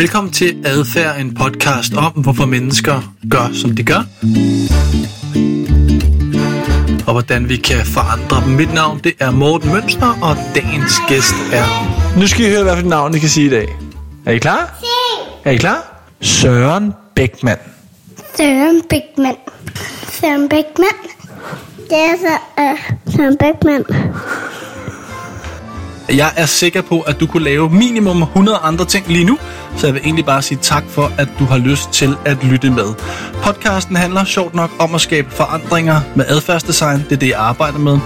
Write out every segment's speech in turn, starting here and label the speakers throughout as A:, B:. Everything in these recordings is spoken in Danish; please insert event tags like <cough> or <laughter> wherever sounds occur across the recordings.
A: Velkommen til Adfærd, en podcast om, hvorfor mennesker gør, som de gør. Og hvordan vi kan forandre dem. Mit navn det er Morten Mønster, og dagens gæst er... Nu skal I høre, hvad for et navn I kan sige i dag. Er I klar? Er I klar? Søren Bækman.
B: Søren Bækman. Søren Bækman. Det er så uh, Søren Bækman.
A: Jeg er sikker på, at du kunne lave minimum 100 andre ting lige nu, så jeg vil egentlig bare sige tak for, at du har lyst til at lytte med. Podcasten handler sjovt nok om at skabe forandringer med adfærdsdesign. Det er det, jeg arbejder med.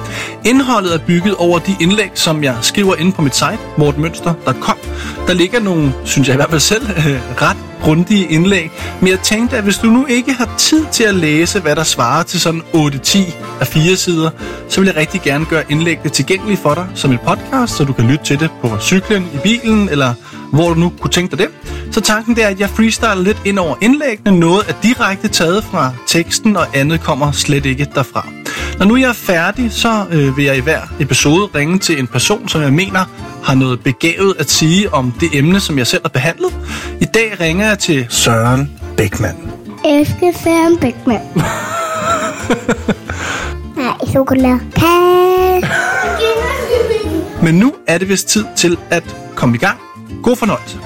A: Indholdet er bygget over de indlæg, som jeg skriver inde på mit site, mortmønster.com. Der ligger nogle, synes jeg i hvert fald selv, <laughs> ret grundige indlæg. Men jeg tænkte, at hvis du nu ikke har tid til at læse, hvad der svarer til sådan 8-10 af fire sider, så vil jeg rigtig gerne gøre indlæggene tilgængelige for dig som en podcast, så du kan lytte til det på cyklen, i bilen, eller hvor du nu kunne tænke dig det. Så tanken det er, at jeg freestyler lidt ind over indlæggene. Noget er direkte taget fra teksten, og andet kommer slet ikke derfra. Når nu jeg er færdig, så øh, vil jeg i hver episode ringe til en person, som jeg mener har noget begavet at sige om det emne, som jeg selv har behandlet. I dag ringer jeg til Søren Bækman.
B: Elsker Søren Bækman. <laughs> Nej, chokolade.
A: Men nu er det vist tid til at komme i gang. God fornøjelse.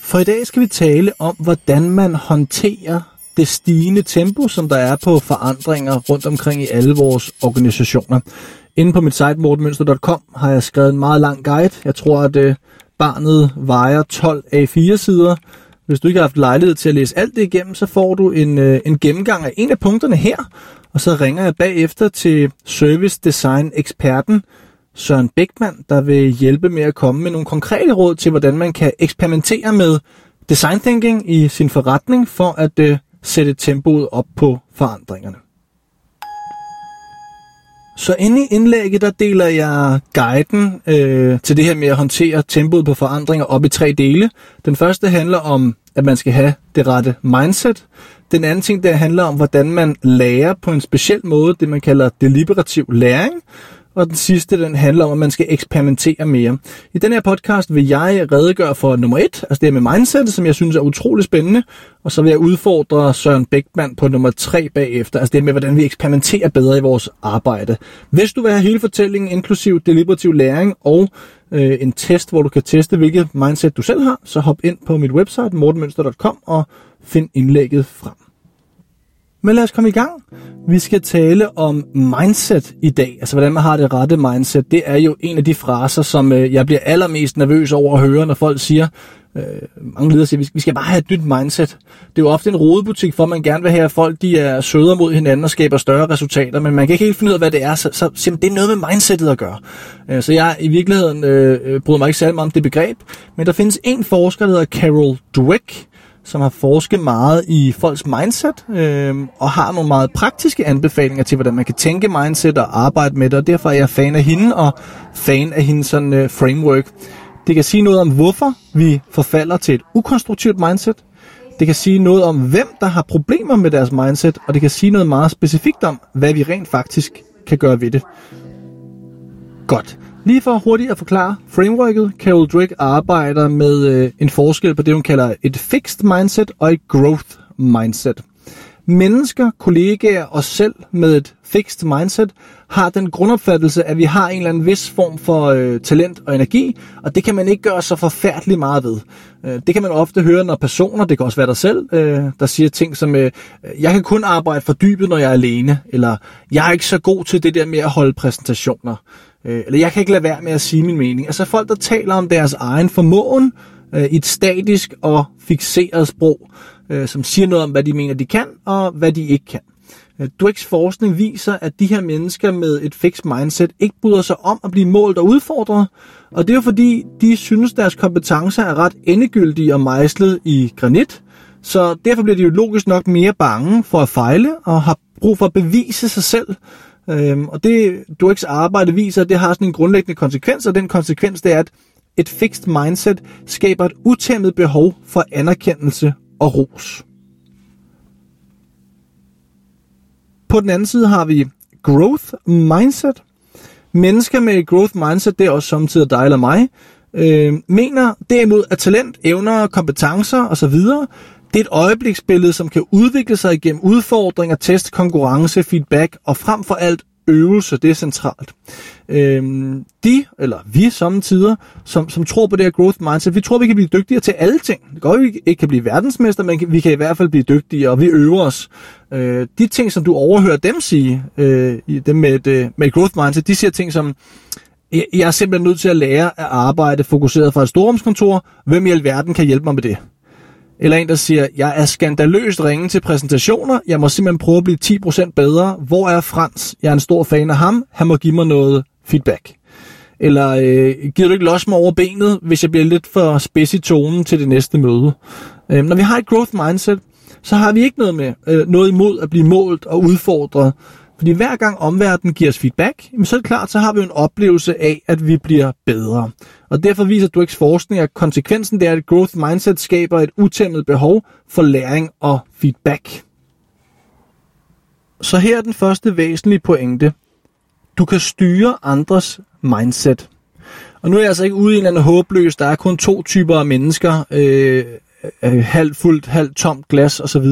A: For i dag skal vi tale om, hvordan man håndterer det stigende tempo, som der er på forandringer rundt omkring i alle vores organisationer. Inde på mit site mortenmønster.com har jeg skrevet en meget lang guide. Jeg tror, at øh, barnet vejer 12 A4-sider. Hvis du ikke har haft lejlighed til at læse alt det igennem, så får du en, øh, en gennemgang af en af punkterne her, og så ringer jeg bagefter til service design eksperten Søren Bækman, der vil hjælpe med at komme med nogle konkrete råd til, hvordan man kan eksperimentere med design thinking i sin forretning for at øh, sætte tempoet op på forandringerne. Så inde i indlægget, der deler jeg guiden øh, til det her med at håndtere tempoet på forandringer op i tre dele. Den første handler om, at man skal have det rette mindset. Den anden ting, der handler om, hvordan man lærer på en speciel måde, det man kalder deliberativ læring. Og den sidste, den handler om, at man skal eksperimentere mere. I den her podcast vil jeg redegøre for nummer et, altså det med mindset, som jeg synes er utrolig spændende. Og så vil jeg udfordre Søren Bækman på nummer tre bagefter, altså det med, hvordan vi eksperimenterer bedre i vores arbejde. Hvis du vil have hele fortællingen, inklusiv deliberativ læring og øh, en test, hvor du kan teste, hvilket mindset du selv har, så hop ind på mit website, mortenmønster.com, og find indlægget frem. Men lad os komme i gang. Vi skal tale om mindset i dag. Altså, hvordan man har det rette mindset. Det er jo en af de fraser, som øh, jeg bliver allermest nervøs over at høre, når folk siger, øh, mange ledere siger, vi skal bare have et nyt mindset. Det er jo ofte en rodebutik, for man gerne vil have, at folk de er sødere mod hinanden og skaber større resultater, men man kan ikke helt finde ud af, hvad det er, så, så siger man, det er noget med mindsetet at gøre. Øh, så jeg i virkeligheden øh, øh bryder mig ikke særlig meget om det begreb, men der findes en forsker, der hedder Carol Dweck, som har forsket meget i folks mindset, øh, og har nogle meget praktiske anbefalinger til, hvordan man kan tænke mindset og arbejde med det, og derfor er jeg fan af hende, og fan af hendes sådan, øh, framework. Det kan sige noget om, hvorfor vi forfalder til et ukonstruktivt mindset. Det kan sige noget om, hvem der har problemer med deres mindset, og det kan sige noget meget specifikt om, hvad vi rent faktisk kan gøre ved det. Godt. Lige for hurtigt at forklare frameworket, Carol Drake arbejder med øh, en forskel på det, hun kalder et fixed mindset og et growth mindset. Mennesker, kollegaer og selv med et fixed mindset har den grundopfattelse, at vi har en eller anden vis form for øh, talent og energi, og det kan man ikke gøre så forfærdeligt meget ved. Øh, det kan man ofte høre, når personer, det kan også være dig selv, øh, der siger ting som, øh, jeg kan kun arbejde for dybet, når jeg er alene, eller jeg er ikke så god til det der med at holde præsentationer. Øh, eller jeg kan ikke lade være med at sige min mening. Altså folk, der taler om deres egen formåen øh, i et statisk og fixeret sprog, øh, som siger noget om, hvad de mener, de kan, og hvad de ikke kan. Øh, Dwecks forskning viser, at de her mennesker med et fixed mindset ikke bryder sig om at blive målt og udfordret, og det er jo fordi, de synes, deres kompetencer er ret endegyldige og mejslet i granit, så derfor bliver de jo logisk nok mere bange for at fejle og har brug for at bevise sig selv, Øhm, og det Dweck's arbejde viser, at det har sådan en grundlæggende konsekvens, og den konsekvens det er, at et fixed mindset skaber et utæmmet behov for anerkendelse og ros. På den anden side har vi growth mindset, Mennesker med growth mindset, det er også samtidig dig eller mig, øh, mener derimod, at talent, evner, kompetencer osv., det er et øjebliksbillede, som kan udvikle sig igennem udfordringer, test, konkurrence, feedback og frem for alt øvelse, det er centralt. Øhm, de, eller vi samtidig, som, som tror på det her growth mindset, vi tror, vi kan blive dygtigere til alle ting. Det går, vi ikke kan blive verdensmester, men vi kan i hvert fald blive dygtigere, og vi øver os. Øh, de ting, som du overhører dem sige, øh, dem med et, øh, med et growth mindset, de siger ting som, jeg er simpelthen nødt til at lære at arbejde fokuseret fra et storrumskontor. Hvem i alverden kan hjælpe mig med det? Eller en, der siger, jeg er skandaløst ringe til præsentationer. Jeg må simpelthen prøve at blive 10% bedre. Hvor er Frans? Jeg er en stor fan af ham. Han må give mig noget feedback. Eller øh, giver du ikke los mig over benet, hvis jeg bliver lidt for spids i tonen til det næste møde? Øh, når vi har et growth mindset, så har vi ikke noget med øh, noget imod at blive målt og udfordret. Fordi hver gang omverdenen giver os feedback, så er det klart, så har vi en oplevelse af, at vi bliver bedre. Og derfor viser du forskning, at konsekvensen det er, at growth mindset skaber et utæmmet behov for læring og feedback. Så her er den første væsentlige pointe. Du kan styre andres mindset. Og nu er jeg altså ikke ude i en eller anden håbløs, der er kun to typer af mennesker, øh, Øh, øh, halvt fuldt, halvt tomt glas osv.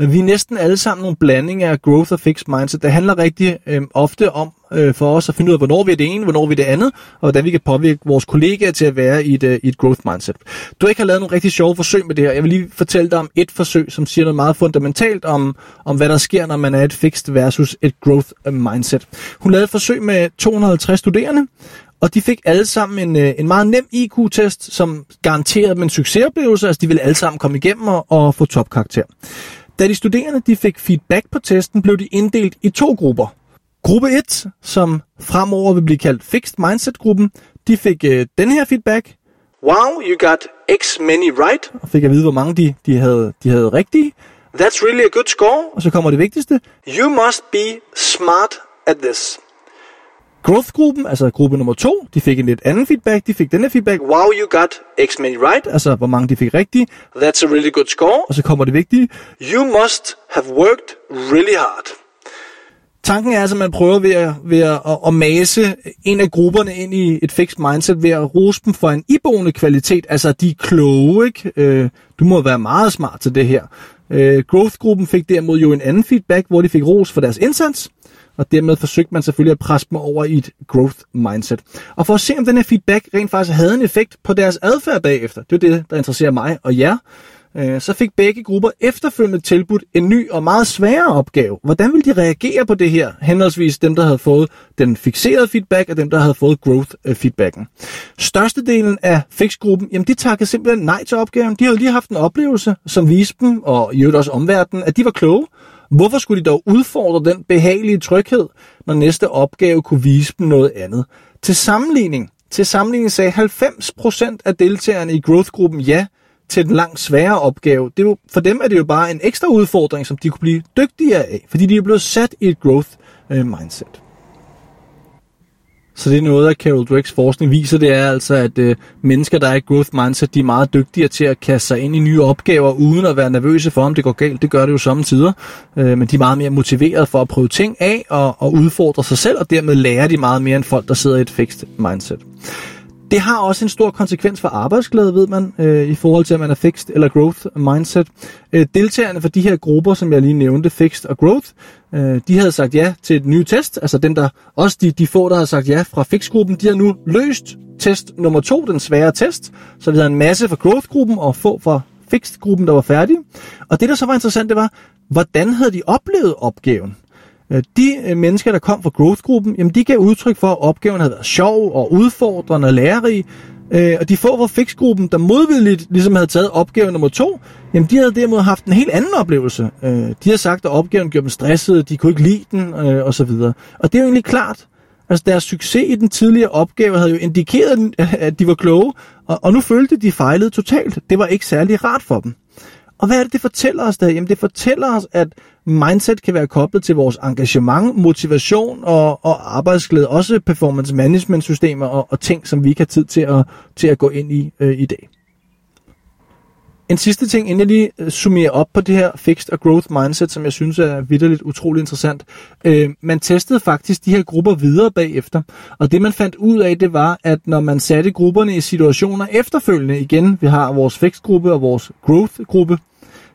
A: Øh, vi er næsten alle sammen nogle blandinger af growth og fixed mindset. Det handler rigtig øh, ofte om øh, for os at finde ud af, hvornår vi er det ene, hvornår vi er det andet, og hvordan vi kan påvirke vores kollegaer til at være i et, øh, i et growth mindset. Du ikke har lavet nogle rigtig sjove forsøg med det her. Jeg vil lige fortælle dig om et forsøg, som siger noget meget fundamentalt om, om hvad der sker, når man er et fixed versus et growth mindset. Hun lavede et forsøg med 250 studerende, og de fik alle sammen en, øh, en meget nem IQ-test, som garanterede dem en succesoplevelse, altså de ville alle sammen komme igennem og, og få topkarakter. Da de studerende de fik feedback på testen, blev de inddelt i to grupper. Gruppe 1, som fremover vil blive kaldt Fixed Mindset-gruppen, de fik øh, den her feedback. Wow, you got X many right. Og fik at vide, hvor mange de, de, havde, de havde rigtige. That's really a good score. Og så kommer det vigtigste. You must be smart at this. Growth-gruppen, altså gruppe nummer to, de fik en lidt anden feedback. De fik denne feedback. Wow, you got X many right. Altså, hvor mange de fik rigtigt. That's a really good score. Og så kommer det vigtige. You must have worked really hard. Tanken er altså, at man prøver ved at, ved at, at, at mase en af grupperne ind i et fixed mindset ved at rose dem for en iboende kvalitet. Altså, de er kloge, ikke? Øh, du må være meget smart til det her. Øh, Growth-gruppen fik derimod jo en anden feedback, hvor de fik ros for deres indsats og dermed forsøgte man selvfølgelig at presse dem over i et growth mindset. Og for at se, om den her feedback rent faktisk havde en effekt på deres adfærd bagefter, det er det, der interesserer mig og jer, øh, så fik begge grupper efterfølgende tilbudt en ny og meget sværere opgave. Hvordan ville de reagere på det her? Henholdsvis dem, der havde fået den fixerede feedback, og dem, der havde fået growth-feedbacken. Øh, Størstedelen af fixgruppen, jamen de takkede simpelthen nej til opgaven. De havde lige haft en oplevelse, som viste dem, og i øvrigt også omverdenen, at de var kloge, Hvorfor skulle de dog udfordre den behagelige tryghed, når næste opgave kunne vise dem noget andet? Til sammenligning, til sammenligning sagde 90% af deltagerne i growth-gruppen ja til den langt sværere opgave. Det er jo, for dem er det jo bare en ekstra udfordring, som de kunne blive dygtigere af, fordi de er blevet sat i et growth-mindset. Øh, så det er noget, at Carol Dwecks forskning viser, det er altså, at øh, mennesker, der er i growth mindset, de er meget dygtigere til at kaste sig ind i nye opgaver, uden at være nervøse for, om det går galt. Det gør det jo samtidig. Øh, men de er meget mere motiveret for at prøve ting af og, og udfordre sig selv, og dermed lærer de meget mere end folk, der sidder i et fixed mindset. Det har også en stor konsekvens for arbejdsglæde, ved man, øh, i forhold til, at man er fixed eller growth mindset. Øh, deltagerne for de her grupper, som jeg lige nævnte, fixed og growth, øh, de havde sagt ja til et nyt test. Altså dem, der, også de, de få, der havde sagt ja fra fixed-gruppen, de har nu løst test nummer to, den svære test. Så vi havde en masse fra growth-gruppen og få fra fixed-gruppen, der var færdige. Og det, der så var interessant, det var, hvordan havde de oplevet opgaven? Øh, de øh, mennesker, der kom fra growth-gruppen, jamen de gav udtryk for, at opgaven havde været sjov og udfordrende og lærerig. Øh, og de få fra fixgruppen, der modvilligt ligesom havde taget opgave nummer to, jamen de havde derimod haft en helt anden oplevelse. Øh, de har sagt, at opgaven gjorde dem stressede, de kunne ikke lide den, og så videre. Og det er jo egentlig klart. Altså deres succes i den tidligere opgave havde jo indikeret, at de var kloge, og, og nu følte de, de fejlede totalt. Det var ikke særlig rart for dem. Og hvad er det, det fortæller os der? Jamen det fortæller os, at mindset kan være koblet til vores engagement, motivation og, og arbejdsglæde. Også performance management systemer og, og ting, som vi ikke har tid til at, til at gå ind i øh, i dag. En sidste ting, inden jeg lige øh, summerer op på det her fixed og growth mindset, som jeg synes er vidderligt utrolig interessant. Øh, man testede faktisk de her grupper videre bagefter, og det man fandt ud af, det var, at når man satte grupperne i situationer efterfølgende, igen, vi har vores fixed gruppe og vores growth gruppe,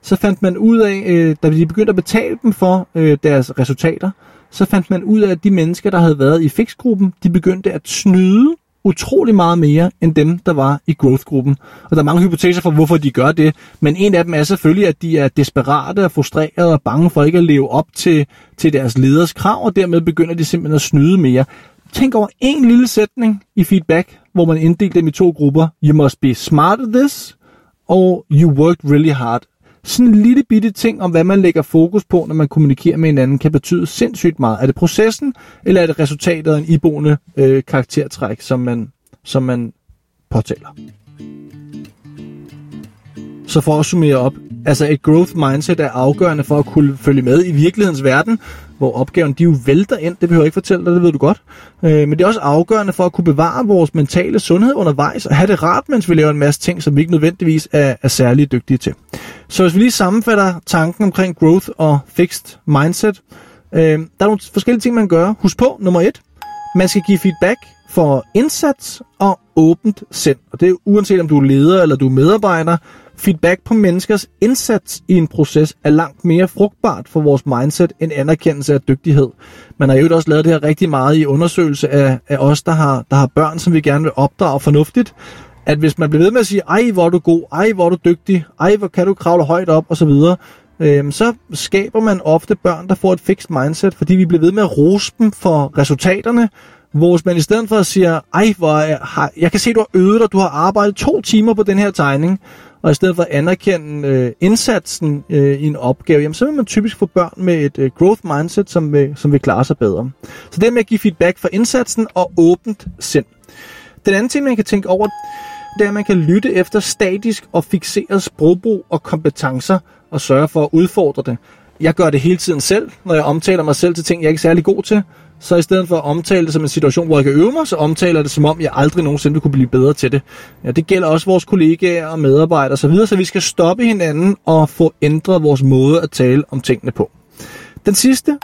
A: så fandt man ud af, øh, da de begyndte at betale dem for øh, deres resultater, så fandt man ud af, at de mennesker, der havde været i fixgruppen, de begyndte at snyde utrolig meget mere end dem, der var i growth-gruppen. Og der er mange hypoteser for, hvorfor de gør det, men en af dem er selvfølgelig, at de er desperate og frustrerede og bange for ikke at leve op til, til deres leders krav, og dermed begynder de simpelthen at snyde mere. Tænk over en lille sætning i feedback, hvor man inddelte dem i to grupper. You must be smart at this, og you worked really hard sådan en lille bitte ting om, hvad man lægger fokus på, når man kommunikerer med hinanden, kan betyde sindssygt meget. Er det processen, eller er det resultatet af en iboende øh, karaktertræk, som man, som man påtaler? Så for at summere op, altså et growth mindset er afgørende for at kunne følge med i virkelighedens verden, hvor opgaven de jo vælter ind, det behøver jeg ikke fortælle dig, det ved du godt. Øh, men det er også afgørende for at kunne bevare vores mentale sundhed undervejs, og have det rart, mens vi laver en masse ting, som vi ikke nødvendigvis er, er særlig dygtige til. Så hvis vi lige sammenfatter tanken omkring growth og fixed mindset, øh, der er nogle forskellige ting, man gør. Husk på, nummer et, man skal give feedback for indsats og åbent sind. Og det er uanset om du er leder eller du er medarbejder, Feedback på menneskers indsats i en proces er langt mere frugtbart for vores mindset end anerkendelse af dygtighed. Man har jo også lavet det her rigtig meget i undersøgelse af, af os, der har, der har børn, som vi gerne vil opdrage fornuftigt. At hvis man bliver ved med at sige, ej hvor er du god, ej hvor er du dygtig, ej hvor kan du kravle højt op osv., øh, så skaber man ofte børn, der får et fixed mindset, fordi vi bliver ved med at rose dem for resultaterne, hvor man i stedet for at sige, ej, hvor jeg, har, jeg kan se, du har øvet dig, du har arbejdet to timer på den her tegning, og i stedet for at anerkende øh, indsatsen øh, i en opgave, jamen, så vil man typisk få børn med et øh, growth mindset, som vil, som vil klare sig bedre. Så det med at give feedback for indsatsen og åbent sind. Den anden ting, man kan tænke over, det er, at man kan lytte efter statisk og fixeret sprogbrug og kompetencer og sørge for at udfordre det. Jeg gør det hele tiden selv, når jeg omtaler mig selv til ting, jeg ikke er særlig god til så i stedet for at omtale det som en situation, hvor jeg kan øve mig, så omtaler det som om, jeg aldrig nogensinde kunne blive bedre til det. Ja, det gælder også vores kollegaer og medarbejdere osv., så vi skal stoppe hinanden og få ændret vores måde at tale om tingene på. Den sidste,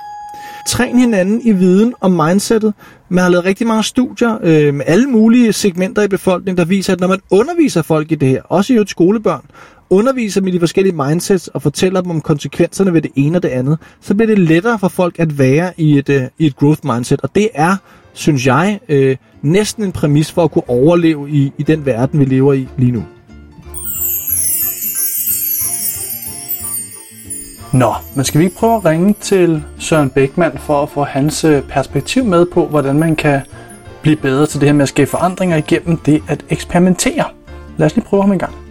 A: træn hinanden i viden om mindsetet. Man har lavet rigtig mange studier øh, med alle mulige segmenter i befolkningen, der viser, at når man underviser folk i det her, også i et skolebørn, underviser dem i de forskellige mindsets og fortæller dem om konsekvenserne ved det ene og det andet, så bliver det lettere for folk at være i et, øh, i et growth mindset. Og det er, synes jeg, øh, næsten en præmis for at kunne overleve i, i den verden, vi lever i lige nu. Nå, men skal vi ikke prøve at ringe til Søren Bækman for at få hans øh, perspektiv med på, hvordan man kan blive bedre til det her med at skabe forandringer igennem det at eksperimentere? Lad os lige prøve ham en gang.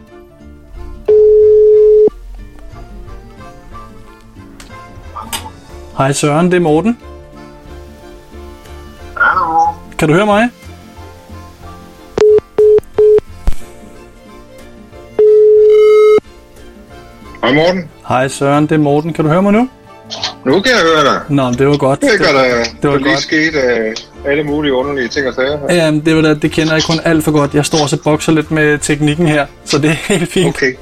A: Hej Søren, det er Morten.
C: Hallo.
A: Kan du høre mig?
C: Hej Morten.
A: Hej Søren, det er Morten. Kan du høre mig nu?
C: Nu kan jeg høre dig.
A: Nå, det var godt.
C: Det er godt, at
A: det var
C: lige
A: godt.
C: sket uh, alle mulige underlige ting og sager.
A: Ja, det, var da, det kender jeg kun alt for godt. Jeg står også og bokser lidt med teknikken her, så det er helt fint.
C: Okay.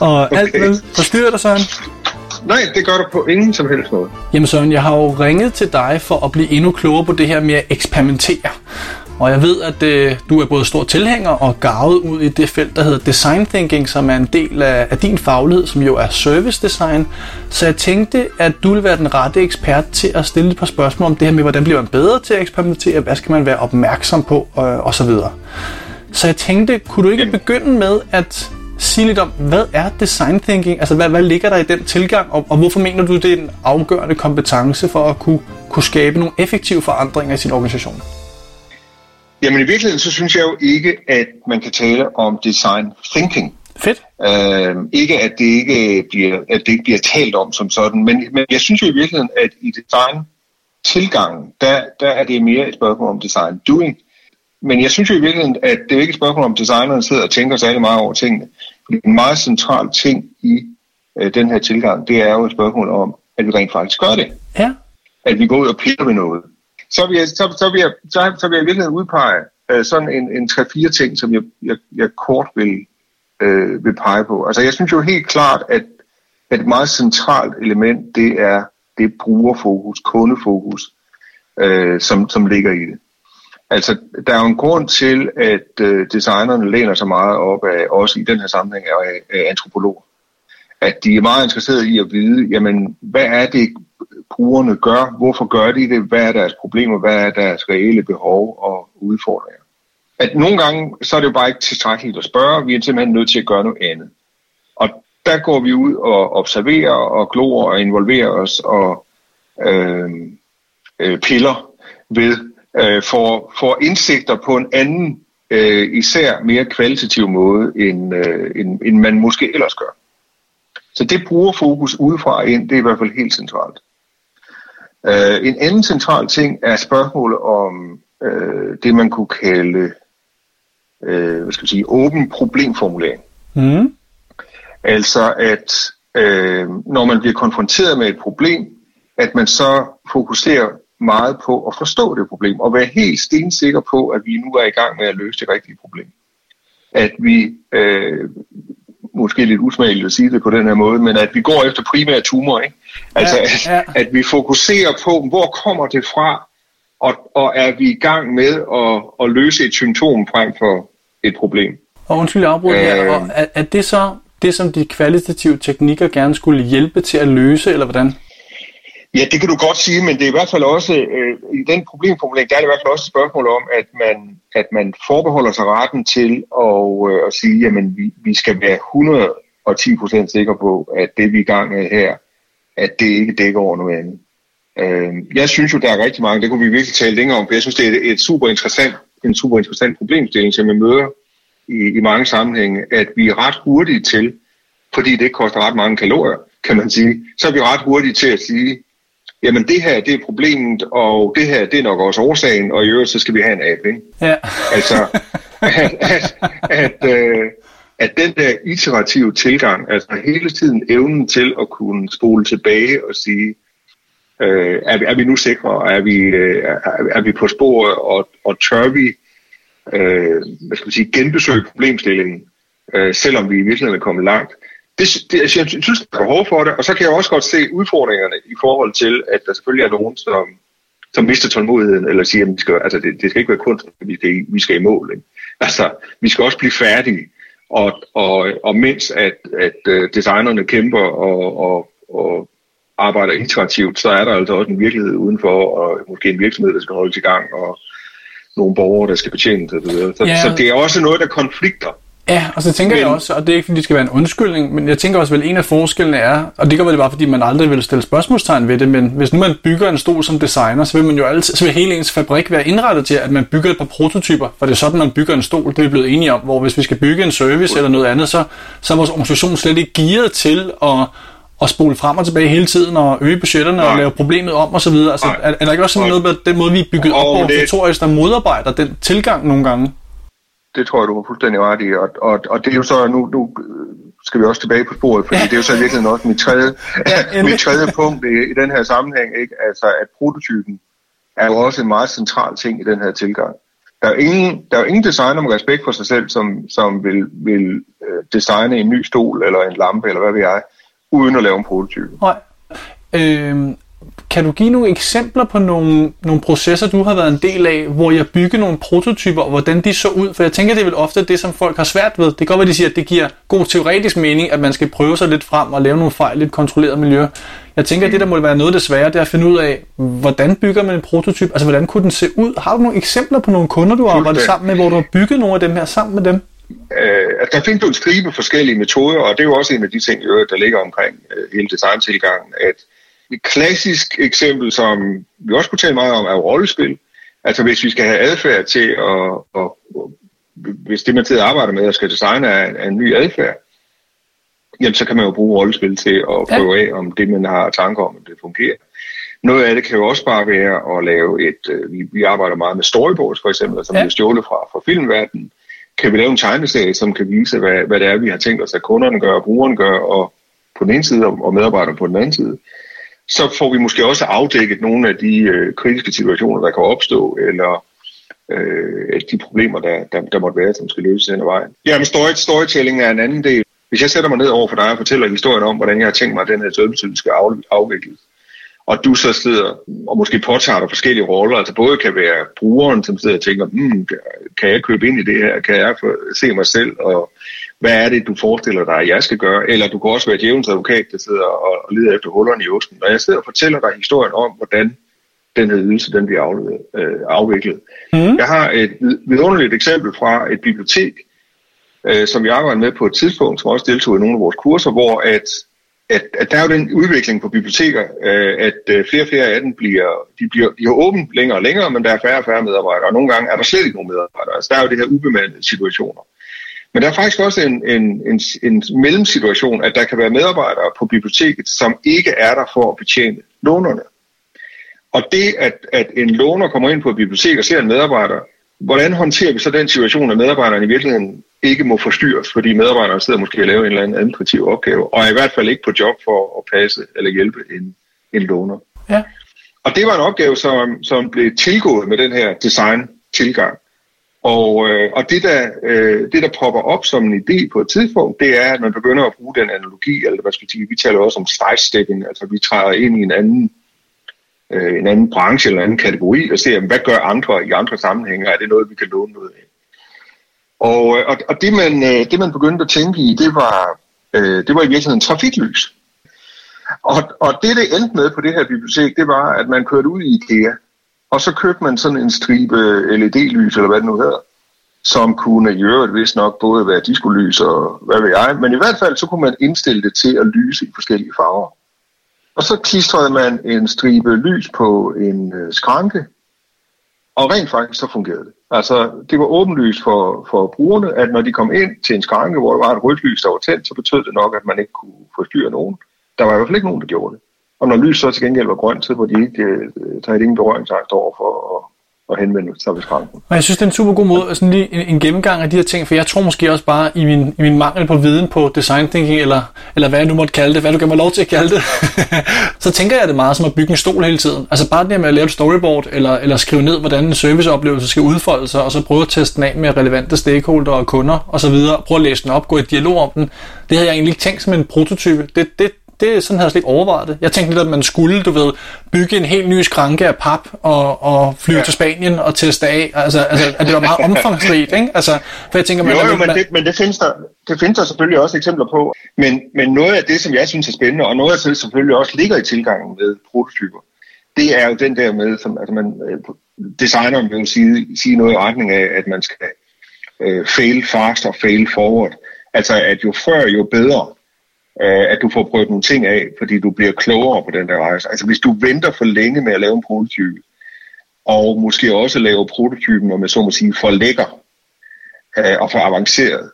A: Og alt
C: Okay.
A: vel forstyrrer dig, Søren?
C: Nej, det gør du på ingen som helst måde.
A: Jamen Søren, jeg har jo ringet til dig for at blive endnu klogere på det her med at eksperimentere. Og jeg ved, at øh, du er både stor tilhænger og gavet ud i det felt, der hedder design thinking, som er en del af, af din faglighed, som jo er service design. Så jeg tænkte, at du ville være den rette ekspert til at stille et par spørgsmål om det her med, hvordan bliver man bedre til at eksperimentere, hvad skal man være opmærksom på, øh, og så videre. Så jeg tænkte, kunne du ikke begynde med at sige lidt om, hvad er design thinking? Altså, hvad, hvad ligger der i den tilgang, og, og hvorfor mener du, det er en afgørende kompetence for at kunne, kunne skabe nogle effektive forandringer i sin organisation?
C: Jamen i virkeligheden, så synes jeg jo ikke, at man kan tale om design thinking.
A: Fedt.
C: Uh, ikke at det ikke bliver, at det ikke bliver talt om som sådan, men, men jeg synes jo i virkeligheden, at i design tilgangen, der, der er det mere et spørgsmål om design doing. Men jeg synes jo i virkeligheden, at det er ikke et spørgsmål om designerne sidder og tænker særlig meget over tingene. Fordi en meget central ting i øh, den her tilgang, det er jo et spørgsmål om, at vi rent faktisk gør det.
A: Ja.
C: At vi går ud og piller med noget. Så vil jeg, så, så vil jeg, så, så vil jeg i virkeligheden udpege øh, sådan en, en 3-4 ting, som jeg, jeg, jeg kort vil øh, vil pege på. Altså jeg synes jo helt klart, at, at et meget centralt element, det er det brugerfokus, kundefokus, øh, som, som ligger i det. Altså, der er jo en grund til, at øh, designerne læner sig meget op af, også i den her sammenhæng, af, af antropologer. At de er meget interesserede i at vide, jamen, hvad er det, brugerne gør? Hvorfor gør de det? Hvad er deres problemer? Hvad er deres reelle behov og udfordringer? At nogle gange, så er det jo bare ikke tilstrækkeligt at spørge. Vi er simpelthen nødt til at gøre noget andet. Og der går vi ud og observerer og glor og involverer os og øh, øh, piller ved øh, får, får indsigter på en anden, øh, især mere kvalitativ måde, end, øh, end, end man måske ellers gør. Så det bruger fokus udefra ind, det er i hvert fald helt centralt. Øh, en anden central ting er spørgsmålet om øh, det, man kunne kalde øh, hvad skal jeg sige, åben problemformulering. Mm. Altså at øh, når man bliver konfronteret med et problem, at man så fokuserer meget på at forstå det problem, og være helt stensikker på, at vi nu er i gang med at løse det rigtige problem. At vi, øh, måske lidt usmageligt at sige det på den her måde, men at vi går efter primære tumor, ikke? Altså, ja, ja. At, at vi fokuserer på, hvor kommer det fra, og, og er vi i gang med at, at løse et symptom frem for et problem.
D: Og undskyld, jeg afbryder øh, her. Og er, er det så det, som de kvalitative teknikker gerne skulle hjælpe til at løse, eller hvordan?
C: Ja, det kan du godt sige, men det er i hvert fald også, øh, i den problemformulering, der er det i hvert fald også et spørgsmål om, at man, at man forbeholder sig retten til at, øh, at sige, jamen vi, vi skal være 110% sikre på, at det vi er i gang med her, at det ikke dækker over noget andet. Øh, jeg synes jo, der er rigtig mange, det kunne vi virkelig tale længere om, for jeg synes, det er et, et super interessant, en super interessant problemstilling, som jeg møder i, i mange sammenhænge, at vi er ret hurtige til, fordi det koster ret mange kalorier, kan man sige, så er vi ret hurtige til at sige, jamen det her, det er problemet, og det her, det er nok også årsagen, og i øvrigt, så skal vi have en app, ikke? Ja. Altså, at, at, at, øh, at den der iterative tilgang, altså hele tiden evnen til at kunne spole tilbage og sige, øh, er, vi, er vi nu sikre, og er vi, øh, er, er vi på sporet, og, og tør vi øh, hvad skal vi sige, genbesøge problemstillingen, øh, selvom vi i virkeligheden er kommet langt det, det, jeg synes, der er behov for det, og så kan jeg også godt se udfordringerne i forhold til, at der selvfølgelig er nogen, som, som mister tålmodigheden, eller siger, at vi skal, altså det, det skal ikke være kunst, vi skal, vi skal i mål. Ikke? <laughs> Altså, vi skal også blive færdige, og, og, og mens at, at øh, designerne kæmper og, og, og arbejder iterativt, så er der altså også en virkelighed udenfor, og måske en virksomhed, der skal holde i gang, og nogle borgere, der skal betjene det. Så, ja. så det er også noget, der konflikter
D: Ja, og så tænker men, jeg også, og det er ikke fordi det skal være en undskyldning, men jeg tænker også vel en af forskellene er, og det kan vel bare fordi man aldrig vil stille spørgsmålstegn ved det, men hvis nu man bygger en stol som designer, så vil man jo altid, så vil hele ens fabrik være indrettet til, at man bygger et par prototyper, for det er sådan, man bygger en stol, det er vi blevet enige om, hvor hvis vi skal bygge en service eller noget andet, så, så er vores organisation slet ikke gearet til at, at spole frem og tilbage hele tiden og øge budgetterne Nej. og lave problemet om osv. Altså, er, er der ikke også sådan noget med den måde, vi er bygget op organisatorisk, der modarbejder den tilgang nogle gange?
C: Det tror jeg, du har fuldstændig ret i. Og, og, og det er jo så, nu, nu skal vi også tilbage på sporet, fordi ja. det er jo så virkelig også mit tredje, <laughs> ja, <laughs> mit tredje punkt i, i den her sammenhæng, ikke? Altså, at prototypen er jo også en meget central ting i den her tilgang. Der er jo ingen, der er jo ingen designer med respekt for sig selv, som, som vil, vil øh, designe en ny stol eller en lampe, eller hvad ved jeg, uden at lave en prototype.
D: Nej. Øhm, kan du give nogle eksempler på nogle, nogle processer, du har været en del af, hvor jeg bygger nogle prototyper, og hvordan de så ud? For jeg tænker, det er vel ofte det, som folk har svært ved. Det kan godt være, de siger, at det giver god teoretisk mening, at man skal prøve sig lidt frem og lave nogle fejl i et kontrolleret miljø. Jeg tænker, at det, der må være noget af det svære, det er at finde ud af, hvordan bygger man en prototyp? Altså, hvordan kunne den se ud? Har du nogle eksempler på nogle kunder, du har arbejdet sammen med, hvor du har bygget nogle af dem her sammen med dem?
C: Øh, altså, der findes jo en stribe forskellige metoder, og det er jo også en af de ting, der ligger omkring øh, hele designtilgangen, at et klassisk eksempel, som vi også kunne tale meget om, er jo rollespil. Altså hvis vi skal have adfærd til at, at, at hvis det man sidder og arbejder med og skal designe er, en ny adfærd, jamen så kan man jo bruge rollespil til at prøve af, om det man har tanker om, det fungerer. Noget af det kan jo også bare være at lave et, øh, vi, vi arbejder meget med storyboards for eksempel, som ja. er stjålet fra, fra filmverdenen. Kan vi lave en tegneserie, som kan vise, hvad, hvad det er, vi har tænkt os, at kunderne gør, og brugeren gør, og på den ene side, og medarbejderne på den anden side så får vi måske også afdækket nogle af de øh, kritiske situationer, der kan opstå, eller øh, de problemer, der, der, der måtte være, som skal løses hen ad vejen. Jamen, story, storytelling er en anden del. Hvis jeg sætter mig ned over for dig og fortæller historien om, hvordan jeg har tænkt mig, at den her service skal af, afvikles, og du så sidder og måske påtager dig forskellige roller, altså både kan være brugeren, som sidder og tænker, hmm, kan jeg købe ind i det her, kan jeg se mig selv, og hvad er det, du forestiller dig, jeg skal gøre, eller du kan også være djævelens advokat, der sidder og, og lider efter hullerne i osten. Når jeg sidder og fortæller dig historien om, hvordan den her ydelse den bliver afleveret, øh, afviklet. Mm. Jeg har et vidunderligt eksempel fra et bibliotek, øh, som jeg arbejdede med på et tidspunkt, som også deltog i nogle af vores kurser, hvor at, at, at der er jo den udvikling på biblioteker, øh, at øh, flere og flere af dem bliver, de bliver, de har åbent længere og længere, men der er færre og færre medarbejdere, og nogle gange er der slet ikke nogen medarbejdere. Altså der er jo det her ubemandede situationer. Men der er faktisk også en, en, en, en mellemsituation, at der kan være medarbejdere på biblioteket, som ikke er der for at betjene lånerne. Og det, at, at en låner kommer ind på et bibliotek og ser en medarbejder, hvordan håndterer vi så den situation, at medarbejderen i virkeligheden ikke må forstyrres, fordi medarbejderen sidder måske og laver en eller anden administrativ opgave, og er i hvert fald ikke på job for at passe eller hjælpe en, en låner. Ja. Og det var en opgave, som, som blev tilgået med den her design-tilgang. Og, øh, og det, der, øh, det, der popper op som en idé på et tidspunkt, det er, at man begynder at bruge den analogi, eller hvad skal vi sige, vi taler også om sidestepping, altså vi træder ind i en anden øh, en anden branche eller en anden kategori og se, hvad gør andre i andre sammenhænge, er det noget, vi kan låne noget af. Og, øh, og, og det, man, øh, det, man begyndte at tænke i, det var, øh, det var i virkeligheden trafiklys. Og, og det, det endte med på det her bibliotek, det var, at man kørte ud i IKEA, og så købte man sådan en stribe LED-lys, eller hvad det nu hedder, som kunne i øvrigt vist nok både være diskolys og hvad ved jeg, men i hvert fald så kunne man indstille det til at lyse i forskellige farver. Og så klistrede man en stribe lys på en øh, skranke, og rent faktisk så fungerede det. Altså, det var åbenlyst for, for brugerne, at når de kom ind til en skranke, hvor der var et rødt lys, der var tændt, så betød det nok, at man ikke kunne forstyrre nogen. Der var i hvert fald ikke nogen, der gjorde det. Og når lys så til gengæld var grønt, så var de ikke, øh, der ingen berøringsangst over for at og henvende sig ved skranken.
D: Og jeg synes, det er en super god måde, altså lige en, en gennemgang af de her ting, for jeg tror måske også bare i min, i min mangel på viden på design thinking, eller, eller hvad jeg nu måtte kalde det, hvad du kan mig lov til at kalde det, <laughs> så tænker jeg det meget som at bygge en stol hele tiden. Altså bare det her med at lave et storyboard, eller, eller skrive ned, hvordan en serviceoplevelse skal udfolde sig, og så prøve at teste den af med relevante stakeholder og kunder, og så videre. Prøve at læse den op, gå i dialog om den. Det havde jeg egentlig ikke tænkt som en prototype. Det, det, det, sådan havde jeg slet ikke overvejet det. Jeg tænkte lidt, at man skulle, du ved, bygge en helt ny skranke af pap og, og flyve ja. til Spanien og teste af. Altså, altså, at det var meget <laughs> omfangsrigt, ikke? Altså,
C: for jeg tænker, man, jo, jo, men, det, men det, findes der, det findes der selvfølgelig også eksempler på. Men, men noget af det, som jeg synes er spændende, og noget af det selvfølgelig også ligger i tilgangen med prototyper, det er jo den der med, som altså man, øh, designeren vil sige, sige noget i retning af, at man skal uh, fail fast og fail forward. Altså, at jo før, jo bedre øh, at du får prøvet nogle ting af, fordi du bliver klogere på den der rejse. Altså hvis du venter for længe med at lave en prototype, og måske også lave prototypen, og med så må sige, for lækker øh, og for avanceret,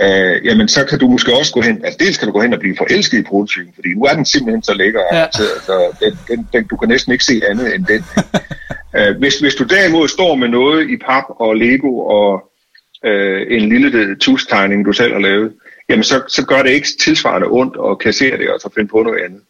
C: øh, jamen så kan du måske også gå hen, altså dels kan du gå hen og blive forelsket i prototypen, fordi nu er den simpelthen så lækker, ja. altså, altså den, den, den, du kan næsten ikke se andet end den. <laughs> øh, hvis, hvis du derimod står med noget i pap og Lego og øh, en lille tustegning, du selv har lavet, jamen så, så gør det ikke tilsvarende ondt at kassere det og så finde på noget andet.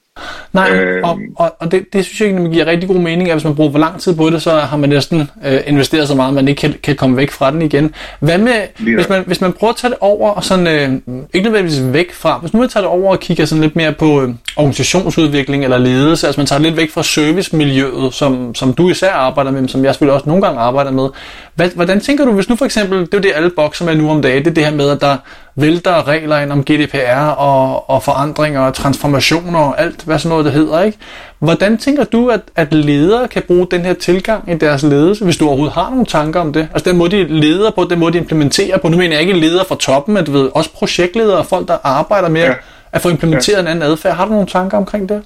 D: Nej, øh, og, og, og det, det synes jeg egentlig giver rigtig god mening, at hvis man bruger for lang tid på det, så har man næsten øh, investeret så meget, at man ikke kan, kan komme væk fra den igen. Hvad med, hvis man, hvis man prøver at tage det over, og sådan, øh, ikke nødvendigvis væk fra, hvis nu man tager det over og kigger sådan lidt mere på øh, organisationsudvikling eller ledelse, altså man tager lidt væk fra servicemiljøet, som, som du især arbejder med, men som jeg selvfølgelig også nogle gange arbejder med. Hvad, hvordan tænker du, hvis nu for eksempel, det er jo det alle bokser med nu om dagen, det er det her med, at der vælter regler ind om GDPR og, og forandringer og transformationer og alt, hvad sådan noget det hedder, ikke? Hvordan tænker du, at, at ledere kan bruge den her tilgang i deres ledelse, hvis du overhovedet har nogle tanker om det? Altså den måde, de leder på, den måde, de implementerer på. Nu mener jeg ikke ledere fra toppen, men du ved, også projektledere og folk, der arbejder med ja. at få implementeret ja. en anden adfærd. Har du nogle tanker omkring det?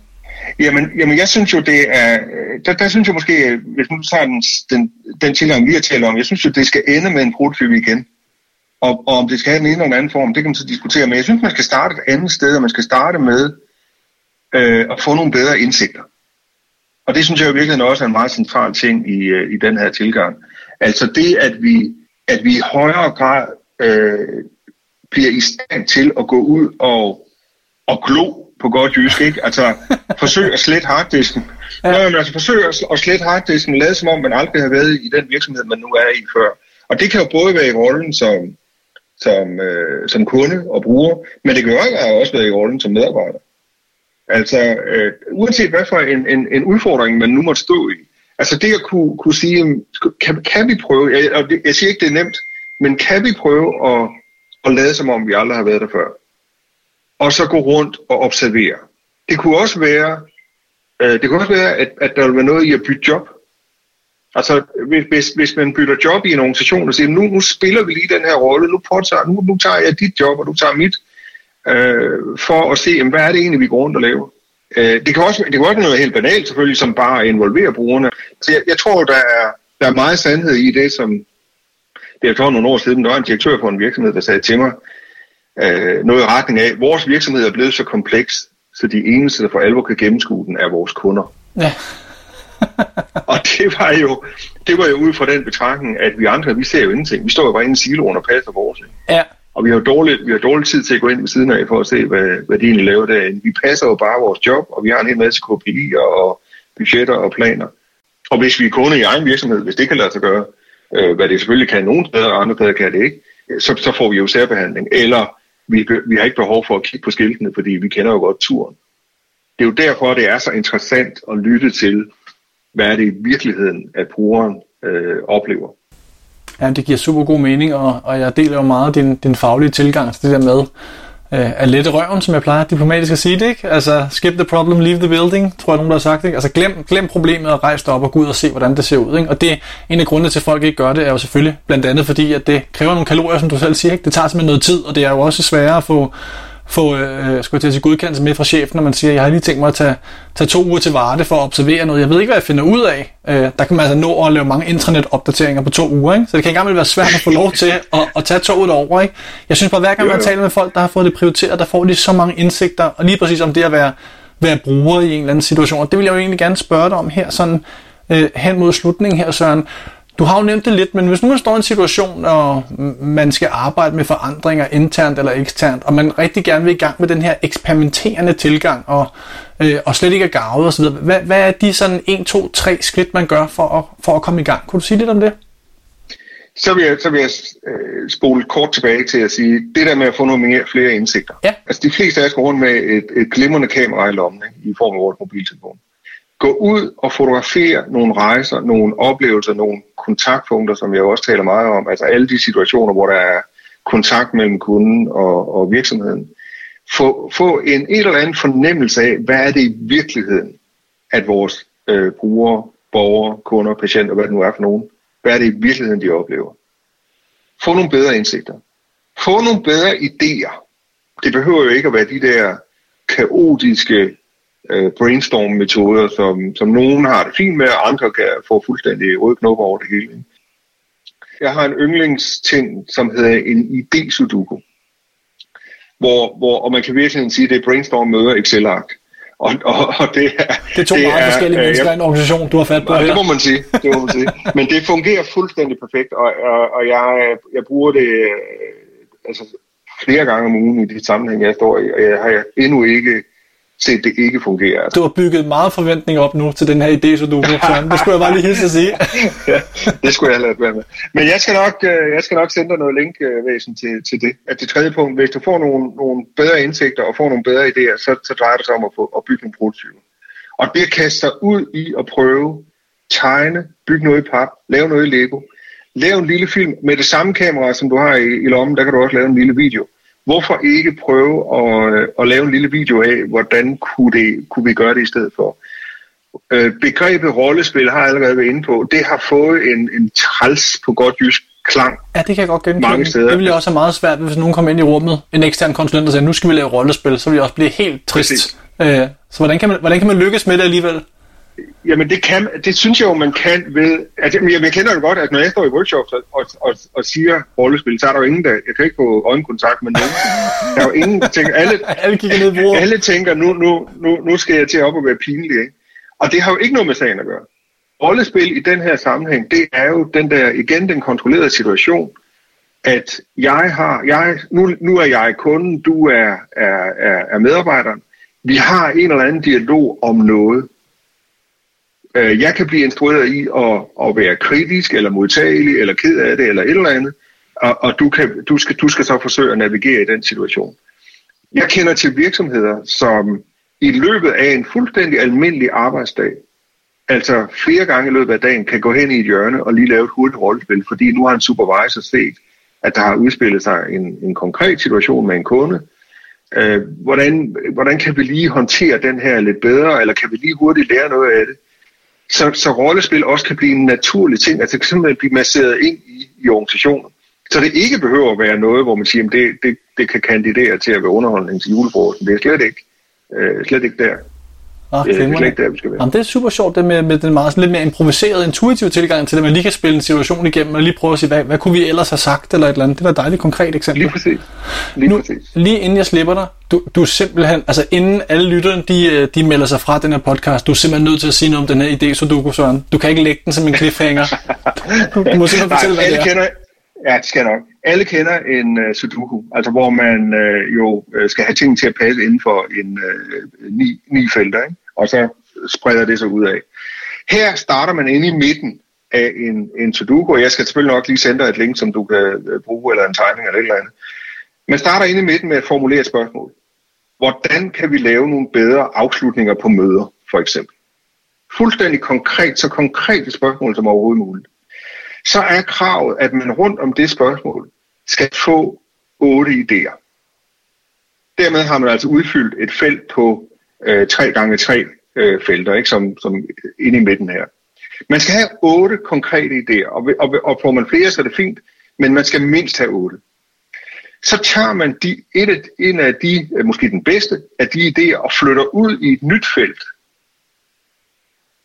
C: Jamen, jamen jeg synes jo, det er... Der, der synes jeg måske, hvis nu tager den, den, den tilgang, vi har talt om, jeg synes jo, det skal ende med en prototype igen. Og, og om det skal have en eller anden form, det kan man så diskutere. Men jeg synes, man skal starte et andet sted, og man skal starte med øh, at få nogle bedre indsigter. Og det synes jeg i virkeligheden også er en meget central ting i, øh, i den her tilgang. Altså det, at vi, at vi i højere grad øh, bliver i stand til at gå ud og, og glo på godt jysk, ikke? Altså, <laughs> forsøg at slette harddisken. Ja. Nå, men altså forsøg at, slette harddisken, lade som om man aldrig har været i den virksomhed, man nu er i før. Og det kan jo både være i rollen som, som, øh, som kunde og bruger, men det kan jo også være i rollen som medarbejder. Altså, øh, uanset hvad for en, en, en udfordring, man nu måtte stå i, altså det at kunne, kunne sige, kan, kan vi prøve, jeg, og det, jeg siger ikke, det er nemt, men kan vi prøve at, at lade som om, vi aldrig har været der før? Og så gå rundt og observere. Det kunne også være, øh, det kunne også være at, at der ville være noget i at bytte job. Altså, hvis, hvis man bytter job i en organisation og siger, nu, nu spiller vi lige den her rolle, nu, påtager, nu, nu tager jeg dit job, og du tager mit, øh, for at se, jamen, hvad er det egentlig, vi går rundt og laver. Øh, det, kan også, det kan også være noget helt banalt, selvfølgelig, som bare involverer brugerne. Så jeg, jeg tror, der er, der er meget sandhed i det, som det er for nogle år siden, der var en direktør på en virksomhed, der sagde til mig, øh, noget i retning af, vores virksomhed er blevet så kompleks, så de eneste, der for alvor kan gennemskue den, er vores kunder. Ja. <laughs> og det var jo det var jo ud fra den betragtning, at vi andre, vi ser jo ingenting. Vi står jo bare inde i siloen og passer vores. Ja. Og vi har dårligt, vi har dårlig tid til at gå ind ved siden af for at se, hvad, hvad de egentlig laver derinde. Vi passer jo bare vores job, og vi har en hel masse KPI'er og budgetter og planer. Og hvis vi er kunder i egen virksomhed, hvis det kan lade sig gøre, øh, hvad det selvfølgelig kan nogle steder, og andre steder kan det ikke, så, så får vi jo særbehandling. Eller vi, vi har ikke behov for at kigge på skiltene, fordi vi kender jo godt turen. Det er jo derfor, det er så interessant at lytte til, hvad er det i virkeligheden, at brugeren øh, oplever.
D: Ja, det giver super god mening, og, og jeg deler jo meget din, din faglige tilgang til det der med øh, at lette røven, som jeg plejer diplomatisk at sige det, ikke? Altså, skip the problem, leave the building, tror jeg nogen, der har sagt, ikke? Altså, glem, glem problemet og rejs dig op og gå ud og se, hvordan det ser ud, ikke? Og det, en af grundene til, at folk ikke gør det, er jo selvfølgelig blandt andet fordi, at det kræver nogle kalorier, som du selv siger, ikke? Det tager simpelthen noget tid, og det er jo også sværere at få få øh, skulle jeg til at sige, godkendelse med fra chefen, når man siger, jeg har lige tænkt mig at tage, tage to uger til Varde for at observere noget. Jeg ved ikke, hvad jeg finder ud af. Øh, der kan man altså nå at lave mange intranet-opdateringer på to uger. Ikke? Så det kan engang være svært at få lov til at, at tage toget over. Ikke? Jeg synes bare, hver gang man taler med folk, der har fået det prioriteret, der får de så mange indsigter, og lige præcis om det at være, være bruger i en eller anden situation. Og det vil jeg jo egentlig gerne spørge dig om her, sådan øh, hen mod slutningen her, Søren. Du har jo nævnt det lidt, men hvis nu man står i en situation, og man skal arbejde med forandringer internt eller eksternt, og man rigtig gerne vil i gang med den her eksperimenterende tilgang, og, øh, og slet ikke er gavet osv., hvad, hvad er de sådan 1, 2, 3 skridt, man gør for at, for at komme i gang? Kunne du sige lidt om det?
C: Så vil jeg, så vil jeg øh, spole kort tilbage til at sige, det der med at få nogle mere, flere indsigter. Ja. Altså de fleste af os går rundt med et, et glimrende kamera i lommen, ikke, i form af vores mobiltelefon gå ud og fotografere nogle rejser, nogle oplevelser, nogle kontaktpunkter, som jeg også taler meget om, altså alle de situationer, hvor der er kontakt mellem kunden og, og virksomheden. Få, få en et eller anden fornemmelse af, hvad er det i virkeligheden, at vores øh, brugere, borgere, kunder, patienter, hvad det nu er for nogen, hvad er det i virkeligheden, de oplever. Få nogle bedre indsigter. Få nogle bedre idéer. Det behøver jo ikke at være de der kaotiske øh, brainstorm-metoder, som, som nogen har det fint med, og andre kan få fuldstændig røde knopper over det hele. Jeg har en yndlingsting, som hedder en idé-sudoku, hvor, hvor, og man kan virkelig sige, at det er brainstorm møder Excel-ark. Og, og, og det er...
D: Det er to det meget er, forskellige øh, mennesker i en organisation, du har fat på
C: ja, det må man sige. Det må man sige. Men det fungerer fuldstændig perfekt, og, og, og jeg, jeg bruger det øh, altså, flere gange om ugen i de sammenhæng, jeg står i, og jeg har endnu ikke set det ikke fungerer.
D: Du har bygget meget forventning op nu til den her idé, så du Det skulle jeg bare lige hilse at sige. <laughs>
C: ja, det skulle jeg lavet være med. Men jeg skal nok, øh, jeg skal nok sende dig noget linkvæsen til, til det. At det tredje punkt, hvis du får nogle, nogle bedre indsigter og får nogle bedre idéer, så, så drejer det sig om at, få, at bygge nogle prototyper. Og det kaster ud i at prøve, tegne, bygge noget i pap, lave noget i Lego, lave en lille film med det samme kamera, som du har i, i lommen, der kan du også lave en lille video hvorfor ikke prøve at, øh, at lave en lille video af, hvordan kunne, det, kunne vi gøre det i stedet for? Øh, begrebet rollespil har jeg allerede været inde på. Det har fået en, en træls på godt jysk klang.
D: Ja, det kan jeg godt genkende. Mange steder. Det ville også have meget svært, hvis nogen kom ind i rummet, en ekstern konsulent og sagde, nu skal vi lave rollespil, så ville jeg også blive helt trist. Øh, så hvordan kan, man, hvordan kan man lykkes med det alligevel?
C: Jamen det, kan, det synes jeg jo, man kan ved... Altså, jeg, jeg kender jo godt, at når jeg står i workshops og, og, og, og siger rollespil, så er der jo ingen, der... Jeg kan ikke få øjenkontakt med nogen. Der er jo ingen, der tænker... Alle, <laughs> alle, kigger ned alle tænker, nu, nu, nu, nu skal jeg til op og være pinlig, ikke? Og det har jo ikke noget med sagen at gøre. Rollespil i den her sammenhæng, det er jo den der, igen den kontrollerede situation, at jeg har, jeg, nu, nu er jeg kunden, du er, er, er, er medarbejderen, vi har en eller anden dialog om noget. Øh, jeg kan blive instrueret i at, at være kritisk, eller modtagelig, eller ked af det, eller et eller andet, og, og du, kan, du, skal, du skal så forsøge at navigere i den situation. Jeg kender til virksomheder, som i løbet af en fuldstændig almindelig arbejdsdag, altså flere gange i løbet af dagen, kan gå hen i et hjørne og lige lave et hurtigt rollespil, fordi nu har en supervisor set, at der har udspillet sig en, en konkret situation med en kunde. Øh, hvordan, hvordan kan vi lige håndtere den her lidt bedre, eller kan vi lige hurtigt lære noget af det? Så, så rollespil også kan blive en naturlig ting, altså det kan simpelthen blive masseret ind i, i organisationen. Så det ikke behøver at være noget, hvor man siger, at det, det, det kan kandidere til at være underholdning til julefrokosten. Det er slet ikke, øh, slet ikke der.
D: Ah, det, er slet ikke der, vi skal være. Jamen, det er super sjovt, det med, med den meget sådan lidt mere improviseret, intuitiv tilgang til det, man lige kan spille en situation igennem og lige prøve at sige, hvad, hvad kunne vi ellers have sagt, eller et eller andet. Det var et dejligt konkret eksempel.
C: Lige præcis. Lige,
D: nu,
C: præcis.
D: lige inden jeg slipper dig, du, du er simpelthen, altså inden alle lytterne, de, øh, de melder sig fra den her podcast, du er simpelthen nødt til at sige noget om den her idé, så du, Søren. Du kan ikke lægge den som en cliffhanger. Du, du må simpelthen fortælle,
C: Nej,
D: hvad det er.
C: Kender, Ja, det skal nok. Alle kender en uh, sudoku, altså hvor man uh, jo uh, skal have tingene til at passe inden for en uh, ni, ni felter, ikke? Og så spreder det sig ud af. Her starter man inde i midten af en, en sudoku, og jeg skal selvfølgelig nok lige sende dig et link, som du kan øh, bruge, eller en tegning eller et eller andet. Man starter inde i midten med at formulere et spørgsmål. Hvordan kan vi lave nogle bedre afslutninger på møder, for eksempel? Fuldstændig konkret, så konkret et spørgsmål som overhovedet muligt så er kravet, at man rundt om det spørgsmål skal få otte idéer. Dermed har man altså udfyldt et felt på øh, 3 gange 3 øh, felter, ikke? Som, som inde i midten her. Man skal have otte konkrete idéer, og, og, og får man flere, så er det fint, men man skal mindst have otte. Så tager man de, et af, en af de, øh, måske den bedste af de idéer, og flytter ud i et nyt felt,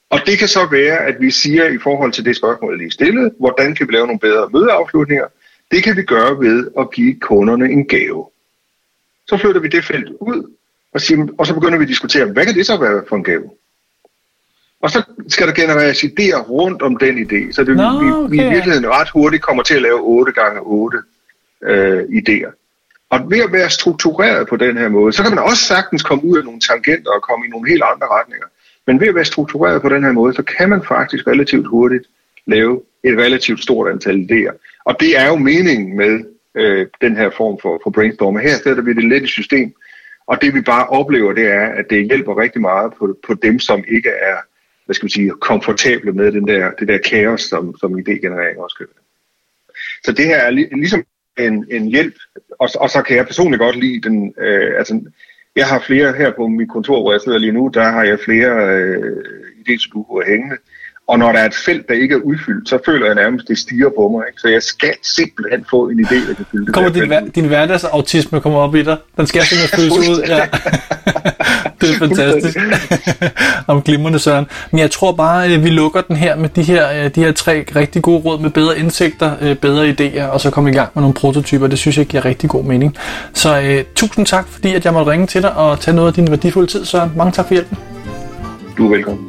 C: og det kan så være, at vi siger i forhold til det spørgsmål, jeg lige stillede, hvordan kan vi lave nogle bedre mødeafslutninger? Det kan vi gøre ved at give kunderne en gave. Så flytter vi det felt ud, og, siger, og så begynder vi at diskutere, hvad kan det så være for en gave? Og så skal der genereres idéer rundt om den idé, så det,
D: Nå,
C: vi,
D: okay.
C: vi i virkeligheden ret hurtigt kommer til at lave 8 gange 8 øh, idéer. Og ved at være struktureret på den her måde, så kan man også sagtens komme ud af nogle tangenter og komme i nogle helt andre retninger. Men ved at være struktureret på den her måde, så kan man faktisk relativt hurtigt lave et relativt stort antal idéer. Og det er jo meningen med øh, den her form for, for brainstorm. Her sætter vi det lidt i system, og det vi bare oplever, det er, at det hjælper rigtig meget på, på dem, som ikke er hvad skal man sige, komfortable med den der, det der kaos, som, som idégenerering også kan være. Så det her er lig, ligesom en, en hjælp, og, og så kan jeg personligt godt lide den, øh, altså jeg har flere her på mit kontor, hvor jeg sidder lige nu, der har jeg flere øh, idésudokuer hængende. Og når der er et felt, der ikke er udfyldt, så føler jeg nærmest, det stiger på mig. Ikke? Så jeg skal simpelthen få en idé, der kan fylde det
D: Kommer din, hver- din hverdagsautisme kommer op i dig? Den skal simpelthen fyldes ud. Ja. <laughs> det er fantastisk. Om glimrende Søren. Men jeg tror bare, at vi lukker den her med de her, øh, de her tre rigtig gode råd med bedre indsigter, øh, bedre idéer, og så komme i gang med nogle prototyper. Det synes jeg giver rigtig god mening. Så øh, tusind tak, fordi at jeg måtte ringe til dig og tage noget af din værdifulde tid, Søren. Mange tak for hjælpen.
C: Du er velkommen.